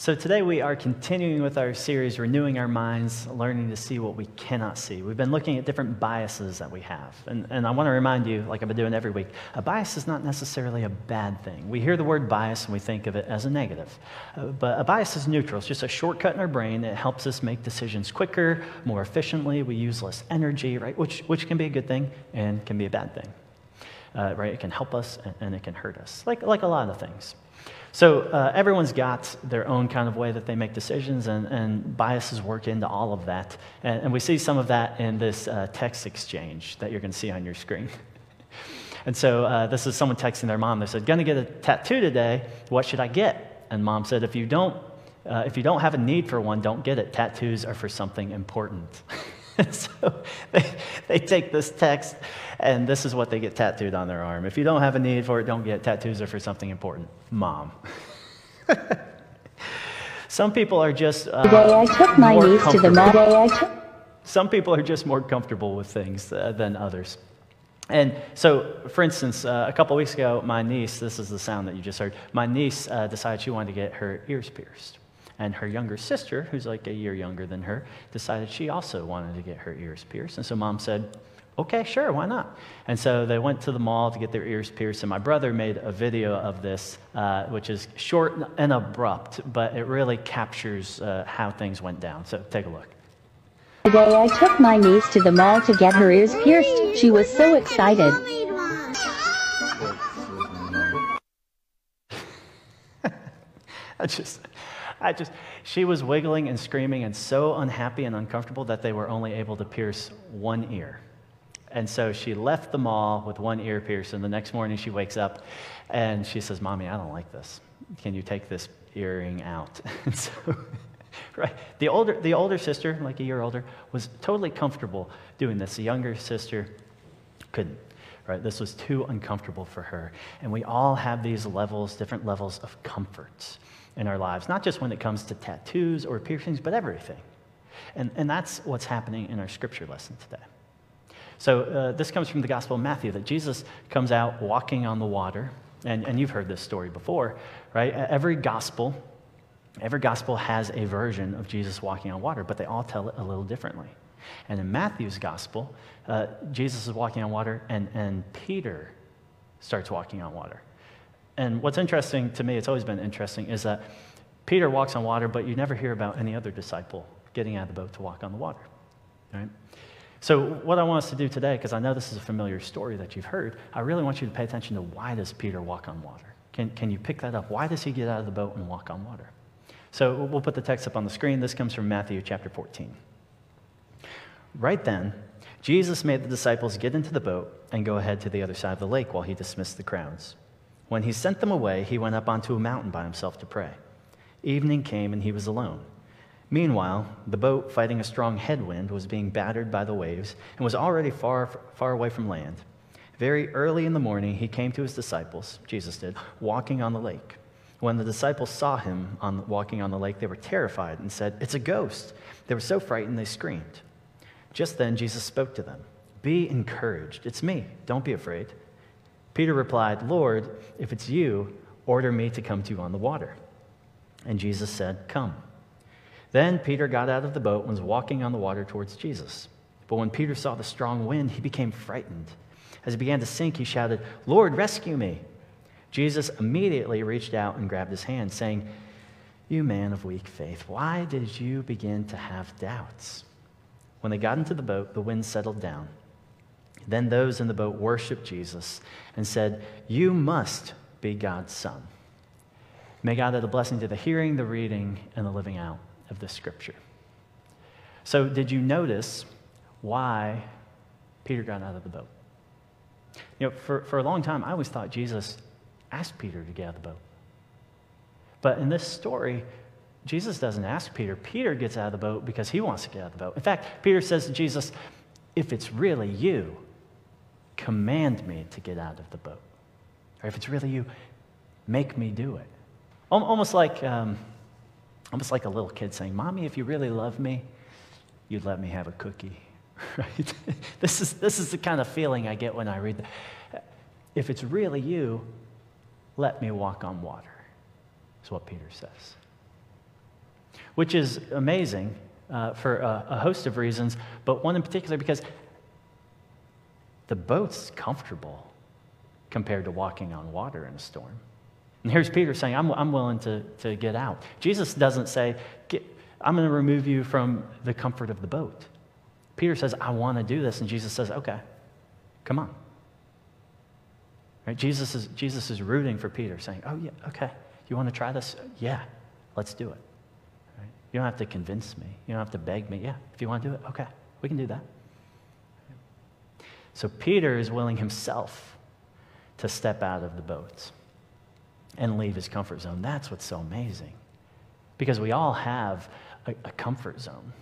So, today we are continuing with our series, Renewing Our Minds, Learning to See What We Cannot See. We've been looking at different biases that we have. And, and I want to remind you, like I've been doing every week, a bias is not necessarily a bad thing. We hear the word bias and we think of it as a negative. Uh, but a bias is neutral, it's just a shortcut in our brain that helps us make decisions quicker, more efficiently. We use less energy, right? Which, which can be a good thing and can be a bad thing. Uh, right? It can help us and, and it can hurt us, like, like a lot of things. So uh, everyone's got their own kind of way that they make decisions, and, and biases work into all of that. And, and we see some of that in this uh, text exchange that you're going to see on your screen. and so uh, this is someone texting their mom. They said, "Going to get a tattoo today. What should I get?" And mom said, "If you don't, uh, if you don't have a need for one, don't get it. Tattoos are for something important." so they, they take this text, and this is what they get tattooed on their arm. If you don't have a need for it, don't get tattoos are for something important. Mom. Some people are just uh, Today I took my niece to the Today I took. Some people are just more comfortable with things uh, than others. And so, for instance, uh, a couple weeks ago, my niece, this is the sound that you just heard, my niece uh, decided she wanted to get her ears pierced. And her younger sister, who's like a year younger than her, decided she also wanted to get her ears pierced. And so mom said, okay, sure, why not? And so they went to the mall to get their ears pierced. And my brother made a video of this, uh, which is short and abrupt, but it really captures uh, how things went down. So take a look. Today I took my niece to the mall to get her ears pierced. She was so excited. I just, I just, she was wiggling and screaming and so unhappy and uncomfortable that they were only able to pierce one ear. And so she left the mall with one ear pierced, and the next morning she wakes up and she says, Mommy, I don't like this. Can you take this earring out? And so, right, the older, the older sister, like a year older, was totally comfortable doing this. The younger sister couldn't. Right? This was too uncomfortable for her. And we all have these levels, different levels of comfort in our lives, not just when it comes to tattoos or piercings, but everything. And, and that's what's happening in our scripture lesson today. So, uh, this comes from the Gospel of Matthew that Jesus comes out walking on the water. And, and you've heard this story before, right? Every gospel, every gospel has a version of Jesus walking on water, but they all tell it a little differently. And in Matthew's gospel, uh, Jesus is walking on water, and, and Peter starts walking on water. And what's interesting to me, it's always been interesting, is that Peter walks on water, but you never hear about any other disciple getting out of the boat to walk on the water. Right? So, what I want us to do today, because I know this is a familiar story that you've heard, I really want you to pay attention to why does Peter walk on water? Can, can you pick that up? Why does he get out of the boat and walk on water? So, we'll put the text up on the screen. This comes from Matthew chapter 14. Right then, Jesus made the disciples get into the boat and go ahead to the other side of the lake while he dismissed the crowds. When he sent them away, he went up onto a mountain by himself to pray. Evening came and he was alone. Meanwhile, the boat, fighting a strong headwind, was being battered by the waves and was already far, far away from land. Very early in the morning, he came to his disciples, Jesus did, walking on the lake. When the disciples saw him on, walking on the lake, they were terrified and said, It's a ghost. They were so frightened they screamed. Just then, Jesus spoke to them Be encouraged. It's me. Don't be afraid. Peter replied, Lord, if it's you, order me to come to you on the water. And Jesus said, Come. Then Peter got out of the boat and was walking on the water towards Jesus. But when Peter saw the strong wind, he became frightened. As he began to sink, he shouted, Lord, rescue me. Jesus immediately reached out and grabbed his hand, saying, You man of weak faith, why did you begin to have doubts? When they got into the boat, the wind settled down. Then those in the boat worshiped Jesus and said, You must be God's Son. May God add a blessing to the hearing, the reading, and the living out of this scripture. So, did you notice why Peter got out of the boat? You know, for, for a long time, I always thought Jesus asked Peter to get out of the boat. But in this story, Jesus doesn't ask Peter. Peter gets out of the boat because he wants to get out of the boat. In fact, Peter says to Jesus, If it's really you, command me to get out of the boat. Or if it's really you, make me do it. Almost like, um, almost like a little kid saying, Mommy, if you really love me, you'd let me have a cookie. Right? this, is, this is the kind of feeling I get when I read that. If it's really you, let me walk on water, is what Peter says. which is amazing uh, for a, a host of reasons, but one in particular because the boat's comfortable compared to walking on water in a storm. And here's Peter saying, I'm, I'm willing to, to get out. Jesus doesn't say, I'm going to remove you from the comfort of the boat. Peter says, I want to do this. And Jesus says, okay, come on. Right? Jesus, is, Jesus is rooting for Peter, saying, oh, yeah, okay, you want to try this? Yeah, let's do it. Right? You don't have to convince me. You don't have to beg me. Yeah, if you want to do it, okay, we can do that. So Peter is willing himself to step out of the boat and leave his comfort zone. That's what's so amazing. Because we all have a, a comfort zone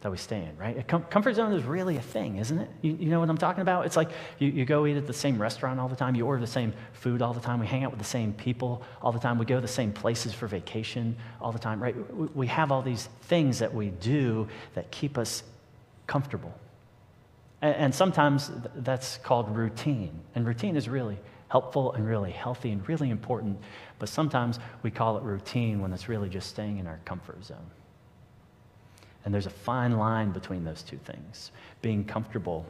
that we stay in, right? A com- comfort zone is really a thing, isn't it? You, you know what I'm talking about? It's like you, you go eat at the same restaurant all the time, you order the same food all the time, we hang out with the same people all the time, we go to the same places for vacation all the time, right? We, we have all these things that we do that keep us comfortable. And, sometimes that's called routine. And routine is really helpful and really healthy and really important, but sometimes we call it routine when it's really just staying in our comfort zone. And there's a fine line between those two things being comfortable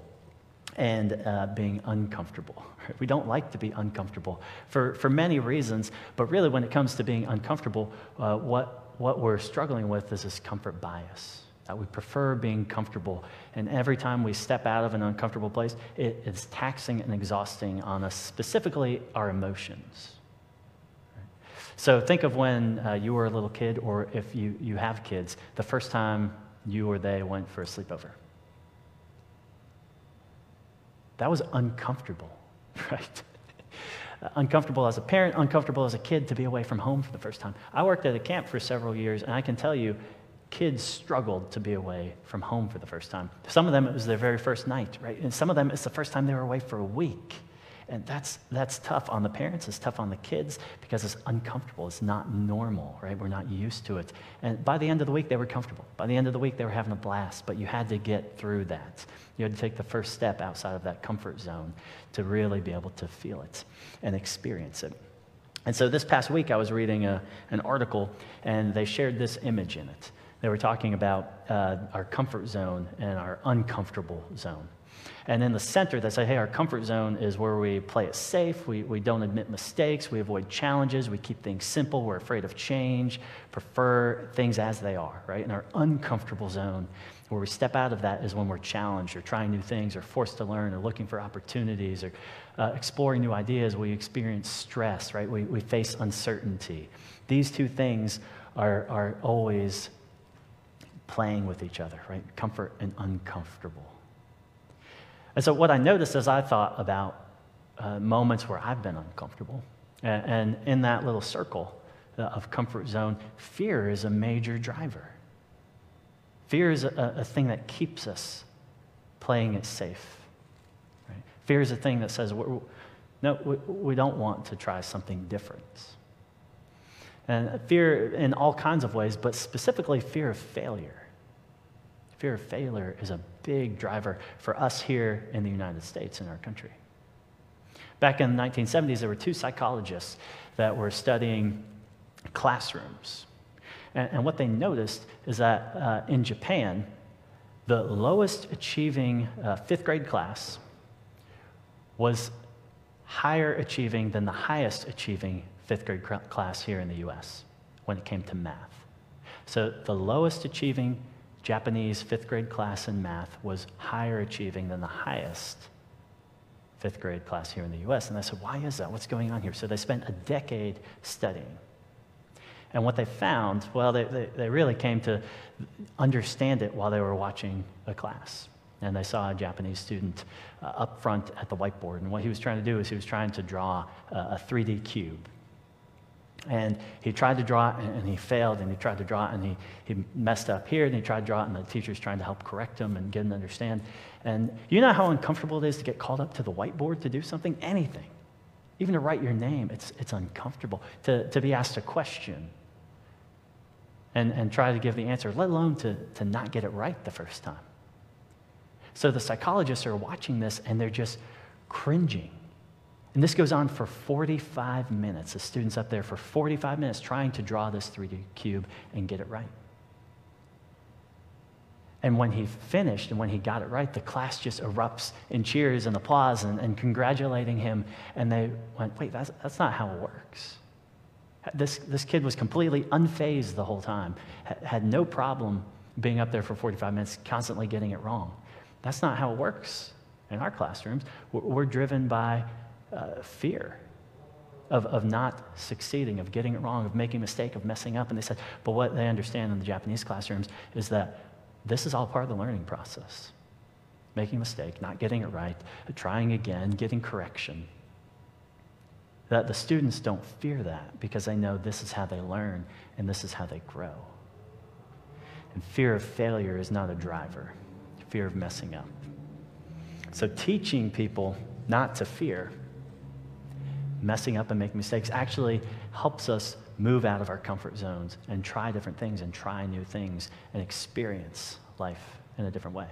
and uh, being uncomfortable. We don't like to be uncomfortable for, for many reasons, but really, when it comes to being uncomfortable, uh, what, what we're struggling with is this comfort bias. That we prefer being comfortable. And every time we step out of an uncomfortable place, it is taxing and exhausting on us, specifically our emotions. So think of when uh, you were a little kid, or if you, you have kids, the first time you or they went for a sleepover. That was uncomfortable, right? uncomfortable as a parent, uncomfortable as a kid to be away from home for the first time. I worked at a camp for several years, and I can tell you, kids struggled to be away from home for the first time. Some of them, it was their very first night, right? And some of them, it's the first time they were away for a week. And that's, that's tough on the parents, it's tough on the kids because it's uncomfortable. It's not normal, right? We're not used to it. And by the end of the week, they were comfortable. By the end of the week, they were having a blast, but you had to get through that. You had to take the first step outside of that comfort zone to really be able to feel it and experience it. And so this past week, I was reading a, an article, and they shared this image in it. They were talking about uh, our comfort zone and our uncomfortable zone. And in the center, they say, hey, our comfort zone is where we play it safe, we, we don't admit mistakes, we avoid challenges, we keep things simple, we're afraid of change, prefer things as they are, right? And our uncomfortable zone, where we step out of that, is when we're challenged or trying new things or forced to learn or looking for opportunities or uh, exploring new ideas. We experience stress, right? We, we face uncertainty. These two things are, are always playing with each other, right? Comfort and uncomfortable. And so, what I noticed as I thought about uh, moments where I've been uncomfortable, and, and in that little circle uh, of comfort zone, fear is a major driver. Fear is a, a thing that keeps us playing it safe. Right? Fear is a thing that says, no, we, we don't want to try something different. And fear in all kinds of ways, but specifically fear of failure. Fear of failure is a big driver for us here in the United States, in our country. Back in the 1970s, there were two psychologists that were studying classrooms. And, and what they noticed is that uh, in Japan, the lowest achieving uh, fifth grade class was higher achieving than the highest achieving fifth grade class here in the US when it came to math. So the lowest achieving Japanese fifth grade class in math was higher achieving than the highest fifth grade class here in the US. And I said, why is that? What's going on here? So they spent a decade studying. And what they found, well, they, they, they really came to understand it while they were watching a class. And they saw a Japanese student uh, up front at the whiteboard. And what he was trying to do is he was trying to draw a, a 3D cube. And he tried to draw it and he failed, and he tried to draw it and he, he messed up here, and he tried to draw it, and the teacher's trying to help correct him and get him to understand. And you know how uncomfortable it is to get called up to the whiteboard to do something? Anything. Even to write your name, it's, it's uncomfortable. To, to be asked a question and, and try to give the answer, let alone to, to not get it right the first time. So the psychologists are watching this and they're just cringing and this goes on for 45 minutes. The student's up there for 45 minutes trying to draw this 3D cube and get it right. And when he finished and when he got it right, the class just erupts in cheers and applause and, and congratulating him. And they went, wait, that's, that's not how it works. This, this kid was completely unfazed the whole time, had no problem being up there for 45 minutes, constantly getting it wrong. That's not how it works in our classrooms. We're, we're driven by uh, fear of, of not succeeding, of getting it wrong, of making a mistake, of messing up. And they said, but what they understand in the Japanese classrooms is that this is all part of the learning process. Making a mistake, not getting it right, trying again, getting correction. That the students don't fear that because they know this is how they learn and this is how they grow. And fear of failure is not a driver, fear of messing up. So, teaching people not to fear messing up and making mistakes actually helps us move out of our comfort zones and try different things and try new things and experience life in a different way.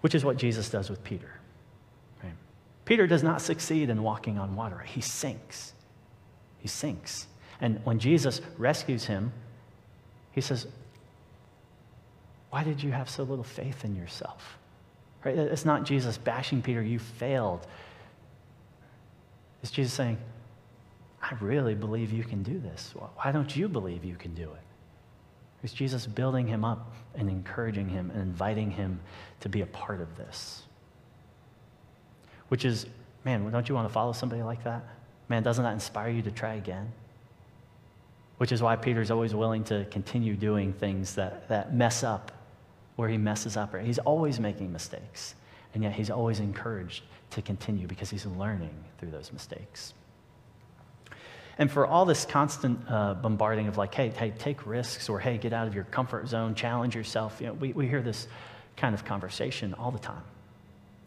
Which is what Jesus does with Peter. Right? Peter does not succeed in walking on water, he sinks. He sinks. And when Jesus rescues him, he says, Why did you have so little faith in yourself? Right? It's not Jesus bashing Peter, you failed. It's Jesus saying, I really believe you can do this. Why don't you believe you can do it? It's Jesus building him up and encouraging him and inviting him to be a part of this. Which is, man, don't you want to follow somebody like that? Man, doesn't that inspire you to try again? Which is why Peter's always willing to continue doing things that, that mess up where he messes up. He's always making mistakes, and yet he's always encouraged to continue because he's learning through those mistakes. And for all this constant uh, bombarding of like, hey, hey, take risks, or hey, get out of your comfort zone, challenge yourself, you know, we, we hear this kind of conversation all the time.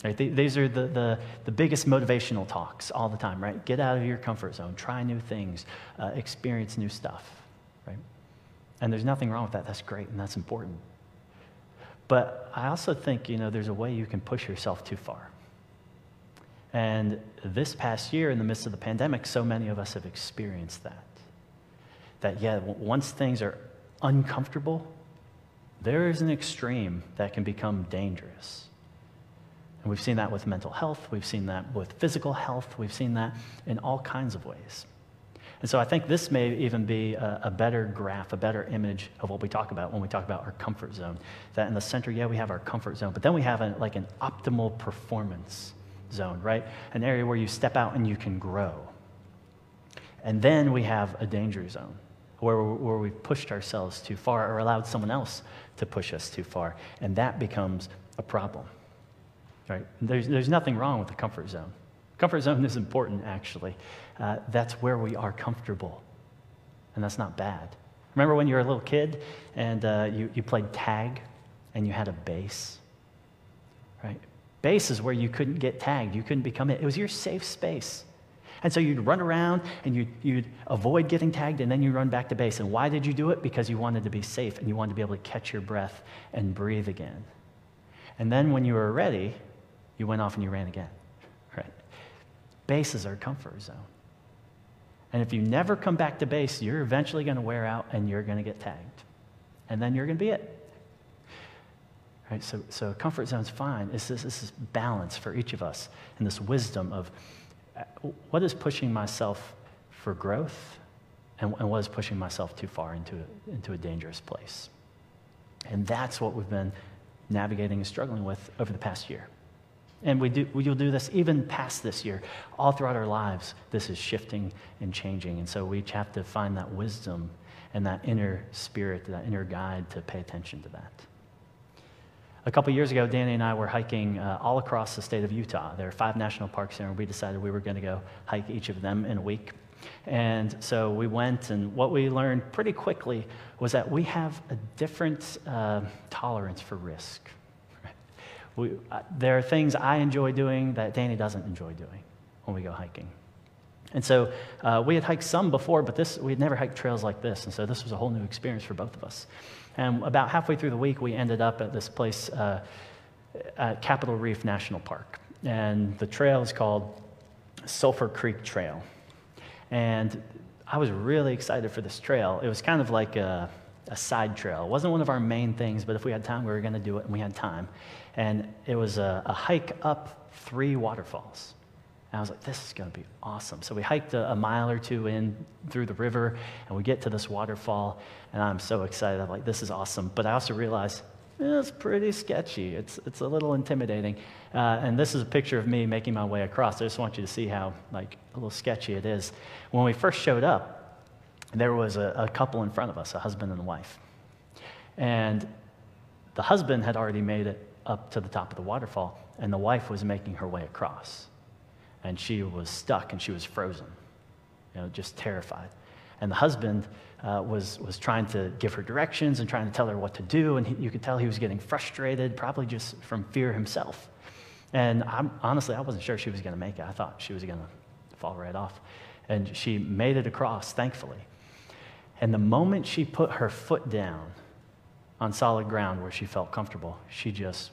Right? These are the, the, the biggest motivational talks all the time, right? Get out of your comfort zone, try new things, uh, experience new stuff, right? And there's nothing wrong with that. That's great and that's important. But I also think, you know, there's a way you can push yourself too far. And this past year, in the midst of the pandemic, so many of us have experienced that. That, yeah, once things are uncomfortable, there is an extreme that can become dangerous. And we've seen that with mental health, we've seen that with physical health, we've seen that in all kinds of ways. And so I think this may even be a, a, better graph, a better image of what we talk about when we talk about our comfort zone. That in the center, yeah, we have our comfort zone, but then we have like an optimal performance zone, right? An area where you step out and you can grow. And then we have a danger zone where, where we've pushed ourselves too far or allowed someone else to push us too far. And that becomes a problem, right? There's, there's nothing wrong with the comfort zone. Comfort zone is important, actually. Uh, that's where we are comfortable, and that's not bad. Remember when you were a little kid and uh, you, you played tag and you had a base? Right? Base is where you couldn't get tagged, you couldn't become it. It was your safe space. And so you'd run around and you'd, you'd avoid getting tagged and then you run back to base. And why did you do it? Because you wanted to be safe and you wanted to be able to catch your breath and breathe again. And then when you were ready, you went off and you ran again. Base is our comfort zone. And if you never come back to base, you're eventually going to wear out and you're going to get tagged. And then you're going to be it. Right? So, so comfort zone's fine. It's this, this is balance for each of us and this wisdom of uh, what is pushing myself for growth and, and what is pushing myself too far into, into a dangerous place. And that's what we've been navigating and struggling with over the past year. And we do, we'll do this even past this year. All throughout our lives, this is shifting and changing. And so we each have to find that wisdom and that inner spirit, that inner guide to pay attention to that. A couple years ago, Danny and I were hiking uh, all across the state of Utah. There are five national parks there, and we decided we were going to go hike each of them in a week. And so we went, and what we learned pretty quickly was that we have a different uh, tolerance for risk. We, uh, there are things I enjoy doing that Danny doesn't enjoy doing when we go hiking. And so uh, we had hiked some before, but this, we had never hiked trails like this. And so this was a whole new experience for both of us. And about halfway through the week, we ended up at this place, uh, at Capitol Reef National Park. And the trail is called Sulphur Creek Trail. And I was really excited for this trail. It was kind of like a, a side trail. It wasn't one of our main things, but if we had time, we were going to do it, and we had time. And it was a, a hike up three waterfalls. And I was like, this is going to be awesome. So we hiked a, a, mile or two in through the river, and we get to this waterfall, and I'm so excited. I'm like, this is awesome. But I also realized it's pretty sketchy. It's, it's a little intimidating. Uh, and this is a picture of me making my way across. I just want you to see how like a little sketchy it is. When we first showed up, there was a, a couple in front of us, a husband and a wife. And the husband had already made it up to the top of the waterfall, and the wife was making her way across and she was stuck and she was frozen, you know, just terrified. And the husband uh, was, was trying to give her directions and trying to tell her what to do, and he, you could tell he was getting frustrated, probably just from fear himself. And I'm, honestly, I wasn't sure she was going to make it. I thought she was going to fall right off. And she made it across, thankfully. And the moment she put her foot down on solid ground where she felt comfortable, she just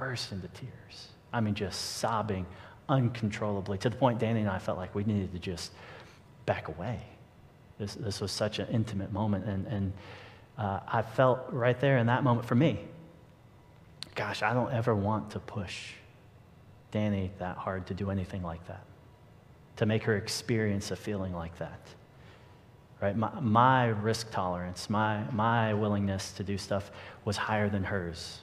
burst into tears. I mean, just sobbing uncontrollably to the point Danny and I felt like we needed to just back away. This, this was such an intimate moment. And, and uh, I felt right there in that moment for me, gosh, I don't ever want to push Danny that hard to do anything like that, to make her experience a feeling like that. Right? My, my risk tolerance, my, my willingness to do stuff was higher than hers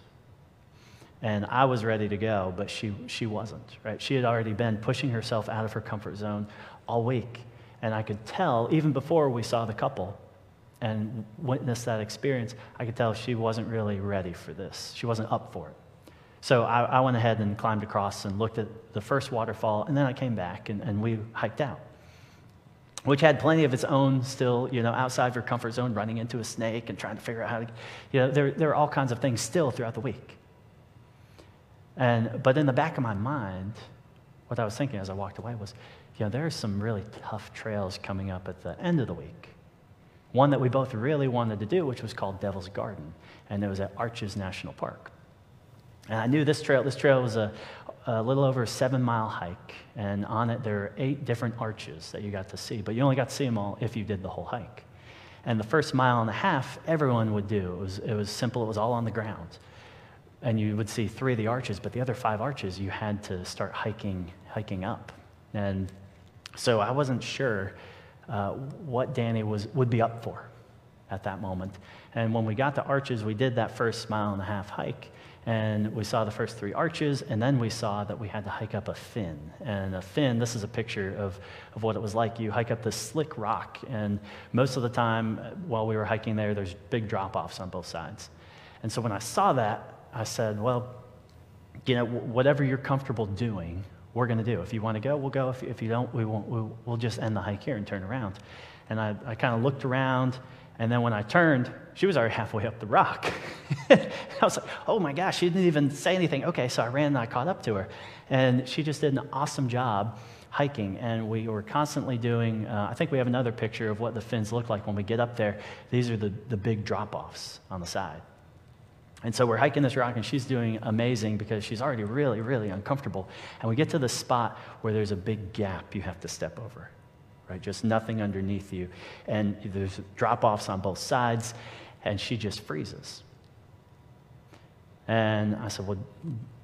and I was ready to go, but she, she wasn't, right? She had already been pushing herself out of her comfort zone all week. And I could tell, even before we saw the couple and witnessed that experience, I could tell she wasn't really ready for this. She wasn't up for it. So I, I went ahead and climbed across and looked at the first waterfall, and then I came back and, and we hiked out, which had plenty of its own still, you know, outside of your comfort zone, running into a snake and trying to figure out how to, you know, there, there are all kinds of things still throughout the week. And, but in the back of my mind, what I was thinking as I walked away was, you know, there are some really tough trails coming up at the end of the week. One that we both really wanted to do, which was called Devil's Garden, and it was at Arches National Park. And I knew this trail, this trail was a, a little over a seven mile hike, and on it there are eight different arches that you got to see, but you only got to see them all if you did the whole hike. And the first mile and a half, everyone would do. It was, it was simple, it was all on the ground and you would see three of the arches, but the other five arches you had to start hiking, hiking up. And so I wasn't sure uh, what Danny was, would be up for at that moment. And when we got to arches, we did that first mile and a half hike, and we saw the first three arches, and then we saw that we had to hike up a fin. And a fin, this is a picture of, of what it was like. You hike up this slick rock, and most of the time uh, while we were hiking there, there's big drop offs on both sides. And so when I saw that, I said, well, you know, whatever you're comfortable doing, we're going to do. If you want to go, we'll go. If, if you don't, we won't, we'll, we'll just end the hike here and turn around. And I, I kind of looked around, and then when I turned, she was already halfway up the rock. I was like, oh my gosh, she didn't even say anything. Okay, so I ran and I caught up to her. And she just did an awesome job hiking. And we were constantly doing, uh, I think we have another picture of what the fins look like when we get up there. These are the, the big drop offs on the side. And so we're hiking this rock, and she's doing amazing because she's already really, really uncomfortable. And we get to the spot where there's a big gap you have to step over, right? Just nothing underneath you. And there's drop offs on both sides, and she just freezes. And I said, Well,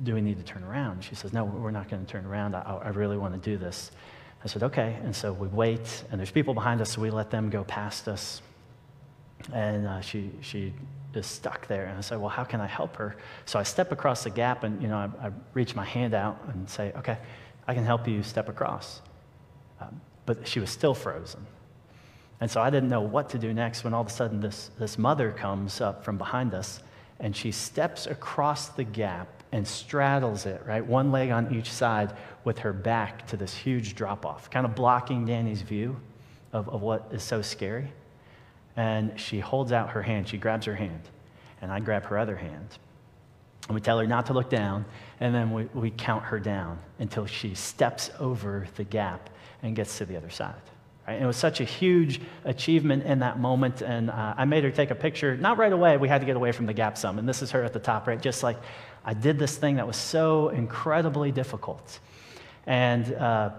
do we need to turn around? She says, No, we're not going to turn around. I, I really want to do this. I said, Okay. And so we wait, and there's people behind us, so we let them go past us. And uh, she, she is stuck there. And I said, well, how can I help her? So I step across the gap and, you know, I, I reach my hand out and say, okay, I can help you step across. Um, but she was still frozen. And so I didn't know what to do next when all of a sudden this, this mother comes up from behind us and she steps across the gap and straddles it, right? One leg on each side with her back to this huge drop off, kind of blocking Danny's view of, of what is so scary and she holds out her hand. She grabs her hand, and I grab her other hand. And we tell her not to look down, and then we, we count her down until she steps over the gap and gets to the other side. Right? It was such a huge achievement in that moment, and uh, I made her take a picture. Not right away, we had to get away from the gap some, and this is her at the top, right? Just like I did this thing that was so incredibly difficult. And uh,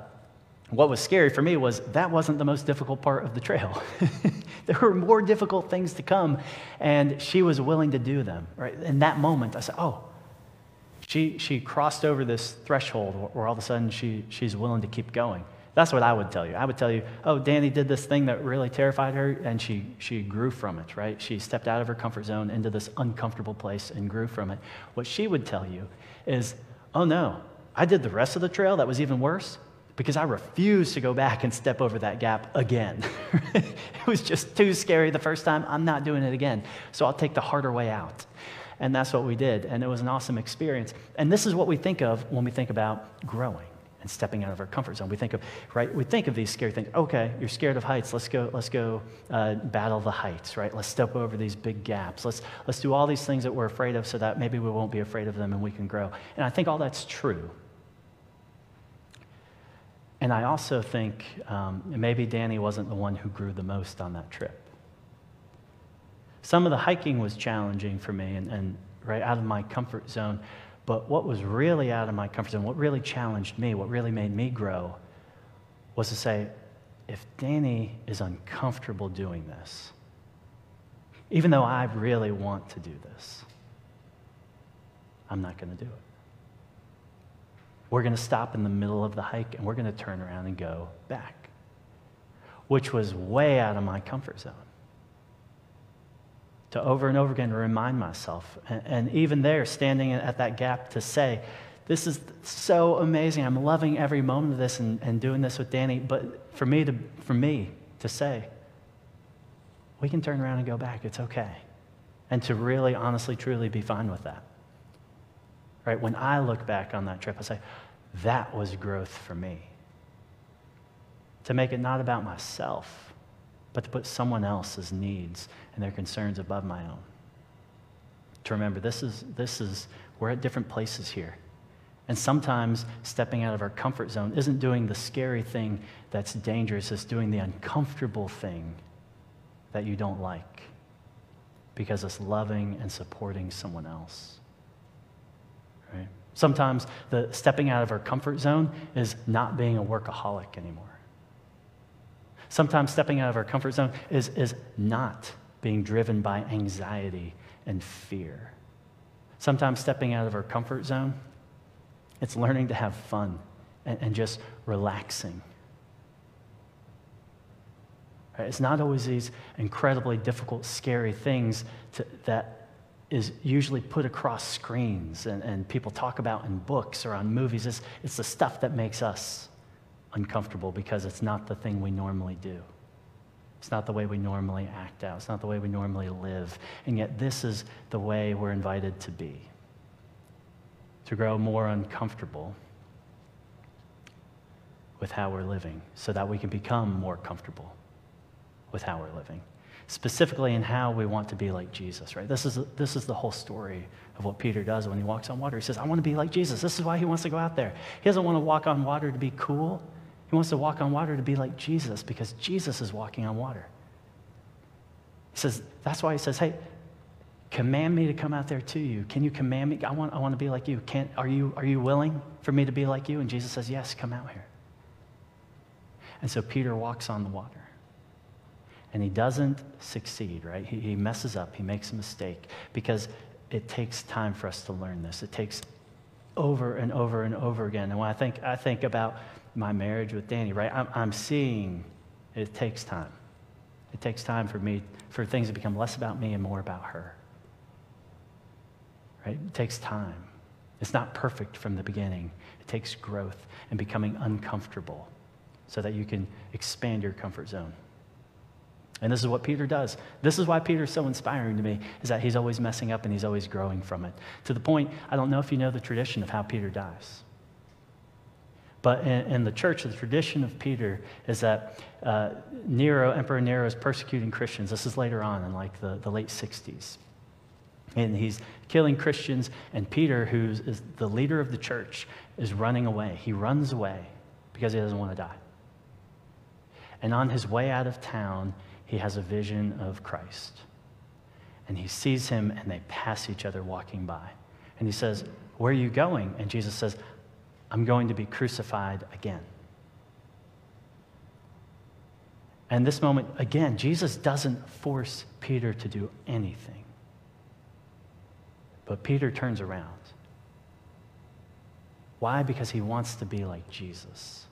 what was scary for me was that wasn't the most difficult part of the trail. there were more difficult things to come, and she was willing to do them. Right? In that moment, I said, oh, she, she crossed over this threshold where all of a sudden she, she's willing to keep going. That's what I would tell you. I would tell you, oh, Danny did this thing that really terrified her, and she, she grew from it, right? She stepped out of her comfort zone into this uncomfortable place and grew from it. What she would tell you is, oh no, I did the rest of the trail that was even worse because I refuse to go back and step over that gap again. it was just too scary the first time. I'm not doing it again. So I'll take the harder way out. And that's what we did. And it was an awesome experience. And this is what we think of when we think about growing and stepping out of our comfort zone. We think of, right? We think of these scary things. Okay, you're scared of heights. Let's go, let's go uh, battle the heights, right? Let's step over these big gaps. Let's, let's do all these things that we're afraid of so that maybe we won't be afraid of them and we can grow. And I think all that's true. And I also think um, maybe Danny wasn't the one who grew the most on that trip. Some of the hiking was challenging for me and, and right out of my comfort zone. But what was really out of my comfort zone, what really challenged me, what really made me grow, was to say, if Danny is uncomfortable doing this, even though I really want to do this, I'm not going to do it. We're going to stop in the middle of the hike and we're going to turn around and go back, which was way out of my comfort zone to over and over again remind myself. And, and, even there, standing at that gap to say, this is so amazing. I'm loving every moment of this and, and doing this with Danny. But for me, to, for me to say, we can turn around and go back. It's okay. And to really, honestly, truly be fine with that. Right? When I look back on that trip, I say, that was growth for me. To make it not about myself, but to put someone else's needs and their concerns above my own. To remember, this is, this is, we're at different places here. And sometimes stepping out of our comfort zone isn't doing the scary thing that's dangerous, it's doing the uncomfortable thing that you don't like because it's loving and supporting someone else. Right? Sometimes the stepping out of our comfort zone is not being a workaholic anymore. Sometimes stepping out of our comfort zone is, is not being driven by anxiety and fear. Sometimes stepping out of our comfort zone, it's learning to have fun and, and just relaxing. Right? It's not always these incredibly difficult, scary things to, that is usually put across screens and, and people talk about in books or on movies. It's, it's the stuff that makes us uncomfortable because it's not the thing we normally do. It's not the way we normally act out. It's not the way we normally live. And yet, this is the way we're invited to be to grow more uncomfortable with how we're living so that we can become more comfortable with how we're living. Specifically, in how we want to be like Jesus, right? This is, this is the whole story of what Peter does when he walks on water. He says, I want to be like Jesus. This is why he wants to go out there. He doesn't want to walk on water to be cool. He wants to walk on water to be like Jesus because Jesus is walking on water. He says, that's why he says, hey, command me to come out there to you. Can you command me? I want, I want to be like you. Can't, are, you. are you willing for me to be like you? And Jesus says, yes, come out here. And so Peter walks on the water. And he doesn't succeed, right? He, he messes up. He makes a mistake because it takes time for us to learn this. It takes over and over and over again. And when I think, I think about my marriage with Danny, right? I'm, I'm seeing it takes time. It takes time for me, for things to become less about me and more about her. Right? It takes time. It's not perfect from the beginning. It takes growth and becoming uncomfortable so that you can expand your comfort zone. And this is what Peter does. This is why Peter's so inspiring to me, is that he's always messing up and he's always growing from it. To the point, I don't know if you know the tradition of how Peter dies. But in, in the church, the tradition of Peter is that uh, Nero, Emperor Nero, is persecuting Christians. This is later on in like the, the late 60s. And he's killing Christians, and Peter, who is the leader of the church, is running away. He runs away because he doesn't want to die. And on his way out of town, he has a vision of Christ. And he sees him, and they pass each other walking by. And he says, Where are you going? And Jesus says, I'm going to be crucified again. And this moment, again, Jesus doesn't force Peter to do anything. But Peter turns around. Why? Because he wants to be like Jesus.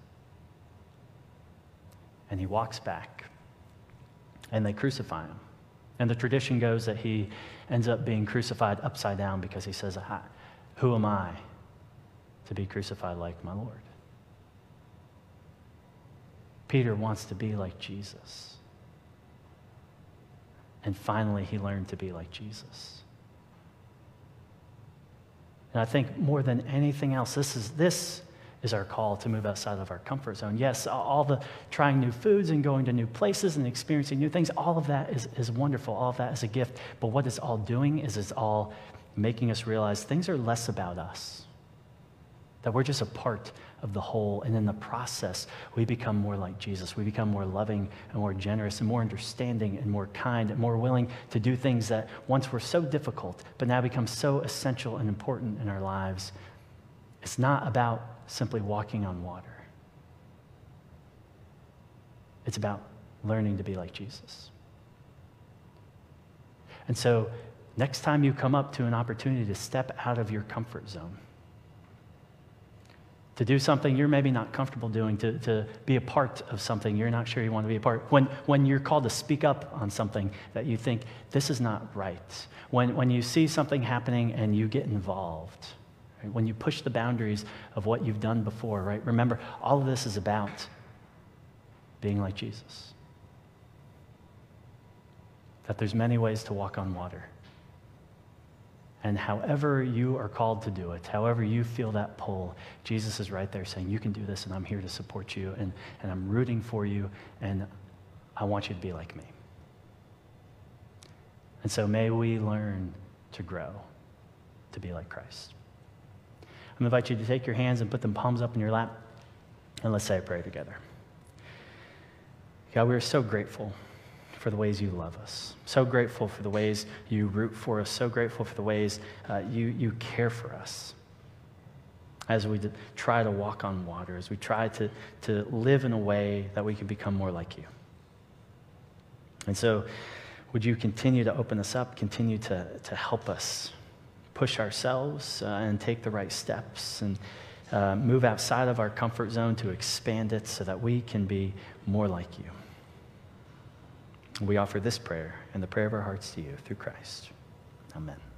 And he walks back, and they crucify him. And the tradition goes that he ends up being crucified upside down because he says, ah, Who am I to be crucified like my Lord? Peter wants to be like Jesus. And finally, he learned to be like Jesus. And I think more than anything else, this is, this is our call to move outside of our comfort zone. Yes, all the trying new foods and going to new places and experiencing new things, all of that is, is wonderful. All of that is a gift. But what it's all doing is it's all making us realize things are less about us, that we're just a part of the whole. And in the process, we become more like Jesus. We become more loving and more generous and more understanding and more kind and more willing to do things that once were so difficult, but now become so essential and important in our lives. It's not about simply walking on water, it's about learning to be like Jesus. And so, next time you come up to an opportunity to step out of your comfort zone, to do something you're maybe not comfortable doing, to, to be a part of something you're not sure you want to be a part. When, when you're called to speak up on something that you think, this is not right. When, when you see something happening and you get involved. Right? When you push the boundaries of what you've done before, right? Remember, all of this is about being like Jesus. That there's many ways to walk on water. And however you are called to do it, however you feel that pull, Jesus is right there saying, You can do this, and I'm here to support you, and, and I'm rooting for you, and I want you to be like me. And so may we learn to grow to be like Christ. I'm going to invite you to take your hands and put them palms up in your lap, and let's say a prayer together. God, we are so grateful for the ways you love us. So grateful for the ways you root for us. So grateful for the ways uh, you, you care for us. As we try to walk on water, as we try to, to live in a way that we can become more like you. And so, would you continue to open us up, continue to, to help us push ourselves uh, and take the right steps and uh, move outside of our comfort zone to expand it so that we can be more like you. We offer this prayer and the prayer of our hearts to you through Christ. Amen.